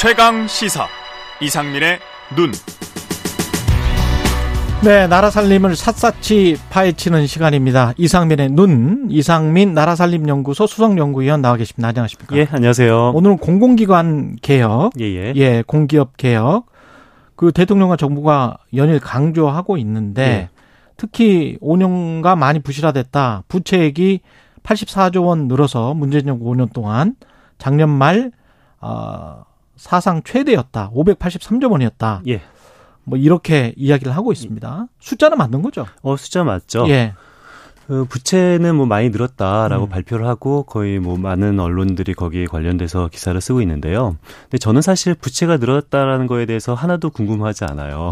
최강 시사 이상민의 눈. 네, 나라 살림을 샅샅이 파헤치는 시간입니다. 이상민의 눈, 이상민 나라살림연구소 수석연구위원 나와 계십니다. 안녕하십니까? 예, 안녕하세요. 오늘은 공공기관 개혁, 예, 예. 예, 공기업 개혁, 그 대통령과 정부가 연일 강조하고 있는데 예. 특히 5년가 많이 부실화됐다. 부채액이 84조 원 늘어서 문재인 정부 5년 동안 작년 말 어, 사상 최대였다. 583조 원이었다. 예. 뭐 이렇게 이야기를 하고 있습니다. 숫자는 맞는 거죠? 어, 숫자 맞죠? 예. 그 부채는 뭐 많이 늘었다라고 음. 발표를 하고 거의 뭐 많은 언론들이 거기에 관련돼서 기사를 쓰고 있는데요. 근데 저는 사실 부채가 늘었다라는 거에 대해서 하나도 궁금하지 않아요.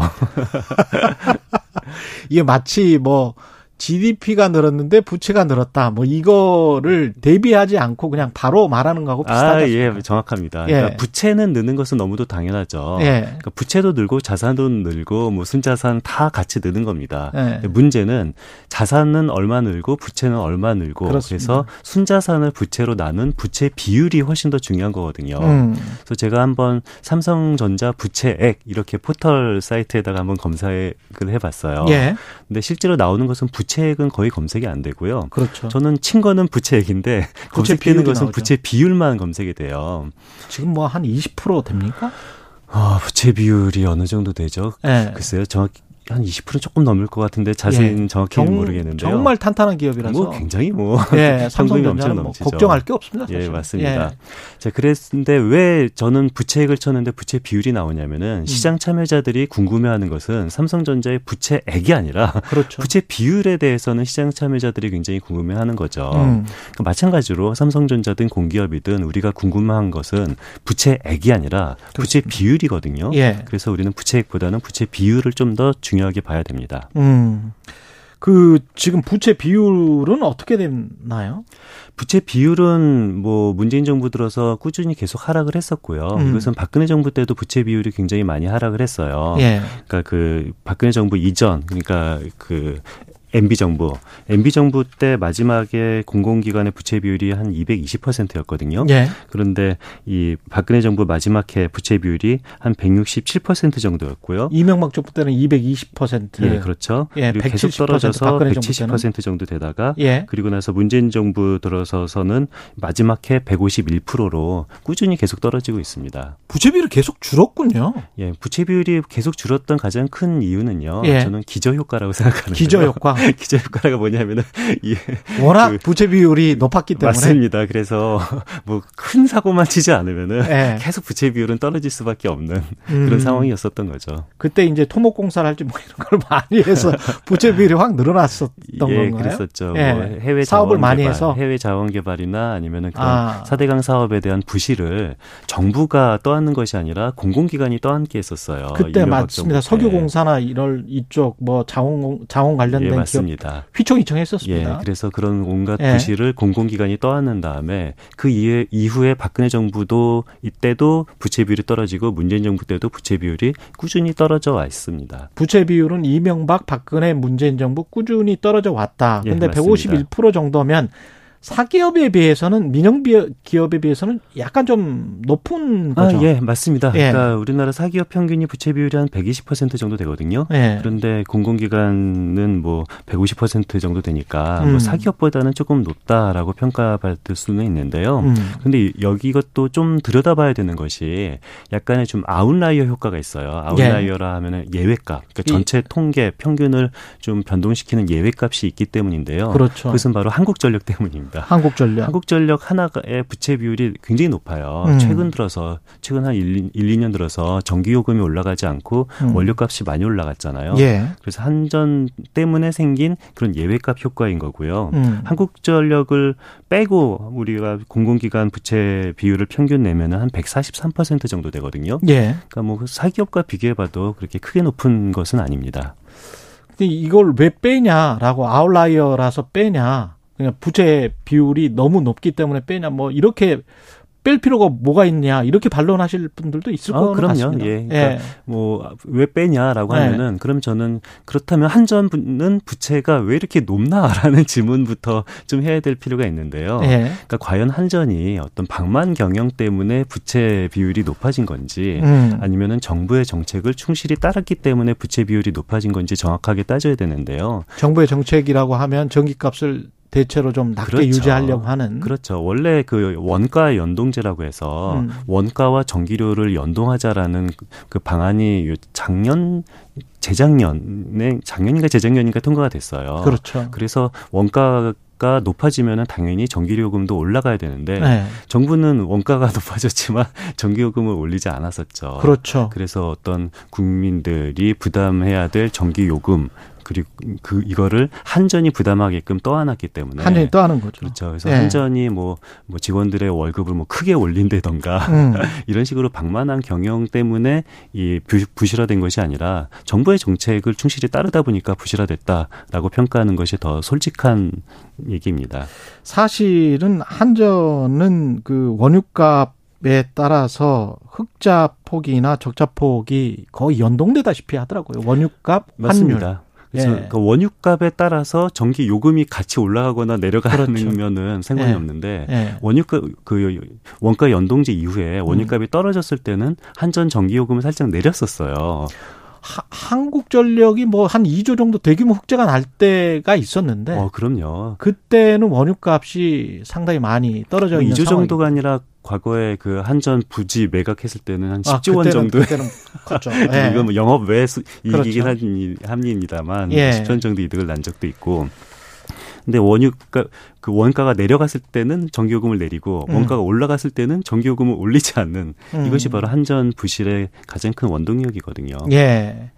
이게 마치 뭐 GDP가 늘었는데 부채가 늘었다. 뭐 이거를 대비하지 않고 그냥 바로 말하는 거하고 비슷하지 아? 예, 정확합니다. 예. 그러니까 부채는 느는 것은 너무도 당연하죠. 예. 그러니까 부채도 늘고 자산도 늘고 뭐 순자산 다 같이 느는 겁니다. 예. 문제는 자산은 얼마 늘고 부채는 얼마 늘고 그렇습니다. 그래서 순자산을 부채로 나눈 부채 비율이 훨씬 더 중요한 거거든요. 음. 그래서 제가 한번 삼성전자 부채액 이렇게 포털 사이트에다가 한번 검색을 해봤어요. 예. 근데 실제로 나오는 것은 부채 액은 거의 검색이 안 되고요. 그렇죠. 저는 친 거는 부채액인데 부채 검색되는 것은 나오죠. 부채 비율만 검색이 돼요. 지금 뭐 한 20% 됩니까? 아, 부채 비율이 어느 정도 되죠? 예. 글쎄요, 정확히 한 20% 조금 넘을 것 같은데 자세히는 예. 정확히는 정- 모르겠는데요. 정말 탄탄한 기업이라서 뭐 굉장히 뭐 예, 삼성전자는 뭐. 걱정할 게 없습니다. 예, 사실. 맞습니다. 예. 자, 그랬는데 왜 저는 부채액을 쳤는데 부채 비율이 나오냐면은 음. 시장 참여자들이 궁금해하는 것은 삼성전자의 부채액이 아니라 그렇죠. 부채 비율에 대해서는 시장 참여자들이 굉장히 궁금해하는 거죠. 음. 그러니까 마찬가지로 삼성전자든 공기업이든 우리가 궁금한 것은 부채액이 아니라 부채 비율이거든요. 예. 그래서 우리는 부채액보다는 부채 비율을 좀 더 중요 하게 봐야 됩니다. 음. 그 지금 부채 비율은 어떻게 됐나요? 부채 비율은 뭐 문재인 정부 들어서 꾸준히 계속 하락을 했었고요. 음. 이것은 박근혜 정부 때도 부채 비율이 굉장히 많이 하락을 했어요. 예. 그러니까 그 박근혜 정부 이전 그러니까 그 MB 정부, MB 정부 때 마지막에 공공기관의 부채 비율이 한 220%였거든요. 예. 그런데 이 박근혜 정부 마지막 해 부채 비율이 한 167% 정도였고요. 이명박 정부 때는 220%. 예, 그렇죠. 예, 그리고 계속 170% 떨어져서 박근혜 정부 때는. 170% 정도 되다가 예. 그리고 나서 문재인 정부 들어서서는 마지막 해 151%로 꾸준히 계속 떨어지고 있습니다. 부채 비율이 계속 줄었군요. 예, 부채 비율이 계속 줄었던 가장 큰 이유는요. 예. 저는 기저 효과라고 생각하는데요. 기저 효과. 기저 효과가 뭐냐면은 이 워낙 그- 부채 비율이 높았기 때문에. 맞습니다. 그래서 뭐 큰 사고만 치지 않으면은 예. 계속 부채 비율은 떨어질 수밖에 없는 음. 그런 상황이었었던 거죠. 그때 이제 토목 공사를 할지 뭐 이런 걸 많이 해서 부채 비율이 확 늘어났었던 예, 건가요? 그랬었죠. 예. 뭐 해외 사업을 많이 개발, 해서? 해외 자원 개발이나 아니면은 그런 아. 사대강 사업에 대한 부실을 정부가 떠안는 것이 아니라 공공기관이 떠안게 했었어요. 그때 맞습니다. 석유공사나 이럴 이쪽 뭐 자원 자원 관련된 예, 맞습니다. 휘청휘청했었습니다. 예, 그래서 그런 온갖 예. 부실을 공공기관이 떠안는 다음에 그 이후에, 이후에 박근혜 정부도 이때도 부채 비율이 떨어지고 문재인 정부 때도 부채 비율이 꾸준히 떨어져 와 있습니다. 부채 비율은 이명박, 박근혜, 문재인 정부 꾸준히 떨어져 왔다. 예, 근데 맞습니다. 151% 정도면 사기업에 비해서는 민영 비- 기업에 비해서는 약간 좀 높은 거죠. 아, 예, 맞습니다. 예. 그러니까 우리나라 사기업 평균이 부채 비율이 한 120% 정도 되거든요. 예. 그런데 공공기관은 뭐 150% 정도 되니까 음. 뭐 사기업보다는 조금 높다라고 평가받을 수는 있는데요. 음. 근데 여기 이것도 좀 들여다봐야 되는 것이 약간의 좀 outlier 효과가 있어요. outlier라 하면은 예외값, 그러니까 이- 전체 통계 평균을 좀 변동시키는 예외값이 있기 때문인데요. 그렇죠. 것은 바로 한국전력 때문입니다. 한국전력. 한국전력 하나의 부채 비율이 굉장히 높아요. 음. 최근 들어서 최근 한 1, 2년 들어서 전기 요금이 올라가지 않고 음. 원료값이 많이 올라갔잖아요. 예. 그래서 한전 때문에 생긴 그런 예외값 효과인 거고요. 음. 한국전력을 빼고 우리가 공공기관 부채 비율을 평균 내면은 한 143% 정도 되거든요. 예. 그러니까 뭐 사기업과 비교해봐도 그렇게 크게 높은 것은 아닙니다. 근데 이걸 왜 빼냐라고 아웃라이어라서 빼냐. 그냥 부채 비율이 너무 높기 때문에 빼냐. 뭐 이렇게 뺄 필요가 뭐가 있냐 이렇게 반론하실 분들도 있을 어, 거는 그럼요. 같습니다. 예. 그러니까 예. 뭐왜 빼냐라고 네. 하면은 그럼 저는 그렇다면 한전은 부채가 왜 이렇게 높나라는 질문부터 좀 해야 될 필요가 있는데요. 예. 그러니까 과연 한전이 어떤 방만 경영 때문에 부채 비율이 높아진 건지 음. 아니면은 정부의 정책을 충실히 따랐기 때문에 부채 비율이 높아진 건지 정확하게 따져야 되는데요. 정부의 정책이라고 하면 전기값을 대체로 좀 낮게 그렇죠. 유지하려고 하는 그렇죠. 원래 그 원가 연동제라고 해서 음. 원가와 전기료를 연동하자라는 그- 그 방안이 요 작년 재작년에 작년인가 재작년인가 통과가 됐어요. 그렇죠. 그래서 원가 가 높아지면은 당연히 전기요금도 올라가야 되는데 네. 정부는 원가가 높아졌지만 전기요금을 올리지 않았었죠. 그렇죠. 그래서 어떤 국민들이 부담해야 될 전기요금 그리고 그 이거를 한전이 부담하게끔 떠안았기 때문에 한전이 또 하는 거죠. 그렇죠. 그래서 네. 한전이 뭐, 뭐 직원들의 월급을 뭐 크게 올린다던가 음. 이런 식으로 방만한 경영 때문에 이 부- 부실화된 것이 아니라 정부의 정책을 충실히 따르다 보니까 부실화됐다라고 평가하는 것이 더 솔직한 얘기입니다. 사실은 한전은 그 원유값 에 따라서 흑자 폭이나 적자 폭이 거의 연동되다시피 하더라고요. 원유값, 환율. 맞습니다. 그래서 예. 그 원유값에 따라서 전기 요금이 같이 올라가거나 내려가면은 상관이 예. 없는데 예. 원유값 그 원가 연동제 이후에 원유값이 음. 떨어졌을 때는 한전 전기 요금을 살짝 내렸었어요. 하- 한국전력이 뭐 한 2조 정도 대규모 흑자가 날 때가 있었는데 어, 그럼요. 그때는 원유값이 상당히 많이 떨어져 뭐 있는 2조 상황이 정도가 아니라 과거에 그 한전 부지 매각했을 때는 한 아, 10조 원 그때는- 정도. 그때는 컸죠. 예. 이건 뭐 영업 외 수- 이익이긴 그렇죠. 한- 합니다만 예. 10조 원 정도 이득을 난 적도 있고. 근데 원유가 그 원가가 내려갔을 때는 전기요금을 내리고 음. 원가가 올라갔을 때는 전기요금을 올리지 않는 음. 이것이 바로 한전 부실의 가장 큰 원동력이거든요. 예.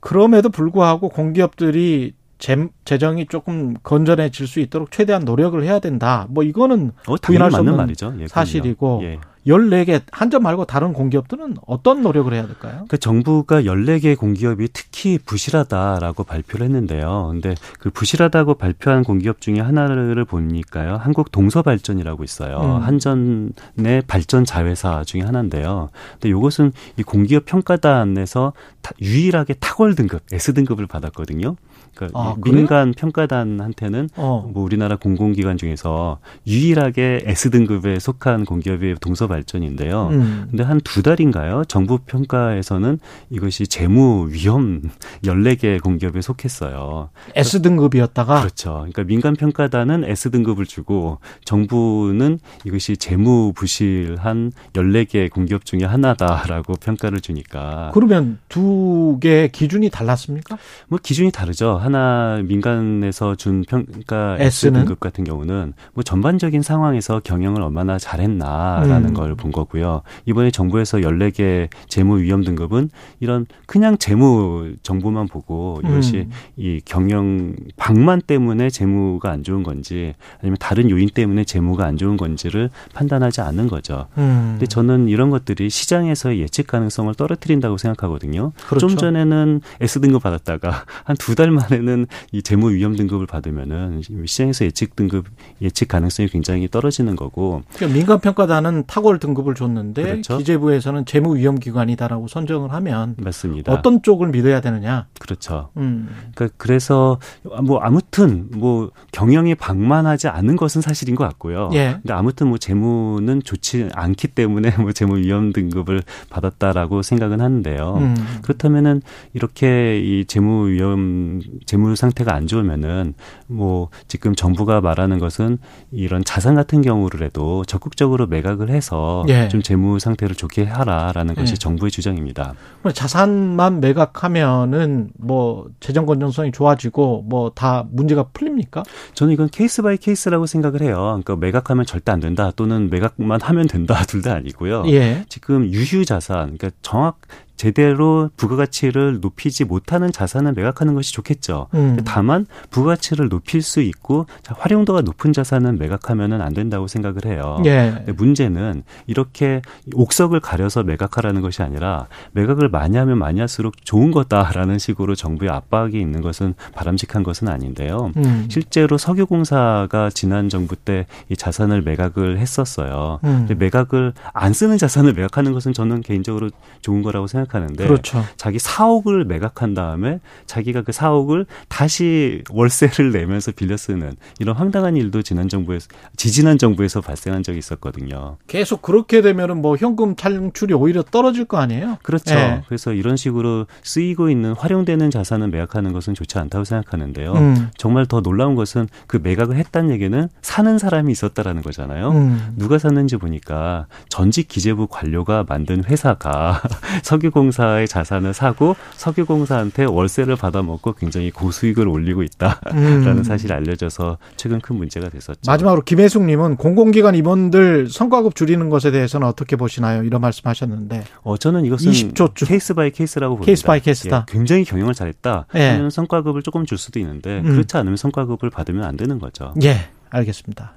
그럼에도 불구하고 공기업들이 재, 재정이 조금 건전해질 수 있도록 최대한 노력을 해야 된다. 뭐 이거는 어, 부인할 당연히 수 맞는 없는 말이죠. 예. 사실이고 예. 14개 한전 말고 다른 공기업들은 어떤 노력을 해야 될까요? 그 정부가 14개 공기업이 특히 부실하다라고 발표를 했는데요. 근데 그 부실하다고 발표한 공기업 중에 하나를 보니까요. 한국 동서발전이라고 있어요. 음. 한전의 발전 자회사 중에 하나인데요. 근데 이것은 이 공기업 평가단에서 타- 유일하게 탁월 등급, S 등급을 받았거든요. 그러니까 아? 민간 평가단한테는 어. 뭐 우리나라 공공기관 중에서 유일하게 S 등급에 속한 공기업이 동서 발전인데요. 음. 근데 한 두 달인가요? 정부 평가에서는 이것이 재무 위험 14개 공기업에 속했어요. S 등급이었다가 그렇죠. 그러니까 민간 평가단은 S 등급을 주고 정부는 이것이 재무 부실한 14개 공기업 중에 하나다라고 평가를 주니까 그러면 두 개의 기준이 달랐습니까? 뭐 기준이 다르죠. 하나 민간에서 준 평가 S? 등급 같은 경우는 뭐 전반적인 상황에서 경영을 얼마나 잘했나라는 음. 걸본 거고요. 이번에 정부에서 14개 재무 위험 등급은 이런 그냥 재무 정보만 보고 이것이 음. 이 경영 방만 때문에 재무가 안 좋은 건지 아니면 다른 요인 때문에 재무가 안 좋은 건지를 판단하지 않는 거죠. 음. 근데 저는 이런 것들이 시장에서의 예측 가능성을 떨어뜨린다고 생각하거든요. 그렇죠. 좀 전에는 S 등급 받았다가 한 두 달 만에 는 이 재무 위험 등급을 받으면은 시장에서 예측 등급 예측 가능성이 굉장히 떨어지는 거고 그러니까 민간 평가단은 탁월 등급을 줬는데 그렇죠. 기재부에서는 재무 위험 기관이다라고 선정을 하면 맞습니다. 어떤 쪽을 믿어야 되느냐? 그렇죠. 음. 그러니까 그래서 뭐 아무튼 뭐 경영이 방만하지 않은 것은 사실인 것 같고요. 예. 근데 아무튼 뭐 재무는 좋지 않기 때문에 뭐 재무 위험 등급을 받았다라고 생각은 하는데요. 음. 그렇다면은 이렇게 이 재무 위험 재무 상태가 안 좋으면은 뭐 지금 정부가 말하는 것은 이런 자산 같은 경우라도 적극적으로 매각을 해서 예. 좀 재무 상태를 좋게 하라라는 것이 예. 정부의 주장입니다. 자산만 매각하면은 뭐 재정 건전성이 좋아지고 뭐 다 문제가 풀립니까? 저는 이건 case by case라고 생각을 해요. 그러니까 매각하면 절대 안 된다 또는 매각만 하면 된다 둘 다 아니고요. 예. 지금 유휴 자산, 그러니까 정확 제대로 부가가치를 높이지 못하는 자산을 매각하는 것이 좋겠죠. 음. 다만 부가가치를 높일 수 있고 활용도가 높은 자산은 매각하면은 안 된다고 생각을 해요. 예. 문제는 이렇게 옥석을 가려서 매각하라는 것이 아니라 매각을 많이 하면 많이 할수록 좋은 거다라는 식으로 정부의 압박이 있는 것은 바람직한 것은 아닌데요. 음. 실제로 석유공사가 지난 정부 때 이 자산을 매각을 했었어요. 음. 근데 매각을 안 쓰는 자산을 매각하는 것은 저는 개인적으로 좋은 거라고 생각 하는데 그렇죠. 자기 사옥을 매각한 다음에 자기가 그 사옥을 다시 월세를 내면서 빌려 쓰는 이런 황당한 일도 지난 정부에서 지지난 정부에서 발생한 적이 있었거든요. 계속 그렇게 되면은 뭐 현금 창출이 오히려 떨어질 거 아니에요? 그렇죠. 예. 그래서 이런 식으로 쓰이고 있는 활용되는 자산을 매각하는 것은 좋지 않다고 생각하는데요. 음. 정말 더 놀라운 것은 그 매각을 했다는 얘기는 사는 사람이 있었다라는 거잖아요. 음. 누가 샀는지 보니까 전직 기재부 관료가 만든 회사가 석유공사의 자산을 사고 석유공사한테 월세를 받아먹고 굉장히 고수익을 올리고 있다라는 음. 사실이 알려져서 최근 큰 문제가 됐었죠. 마지막으로 김혜숙님은 공공기관 임원들 성과급 줄이는 것에 대해서는 어떻게 보시나요? 이런 말씀하셨는데 어, 저는 이것은 20조 주- case by case라고 봅니다. case by case다. 예, 굉장히 경영을 잘했다. 예. 하면 성과급을 조금 줄 수도 있는데 음. 그렇지 않으면 성과급을 받으면 안 되는 거죠. 예, 알겠습니다.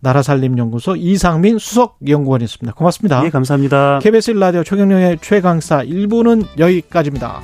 나라살림연구소 이상민 수석연구원이었습니다. 고맙습니다. 예, 감사합니다. KBS 라디오 최경영의 최강시사 1부는 여기까지입니다.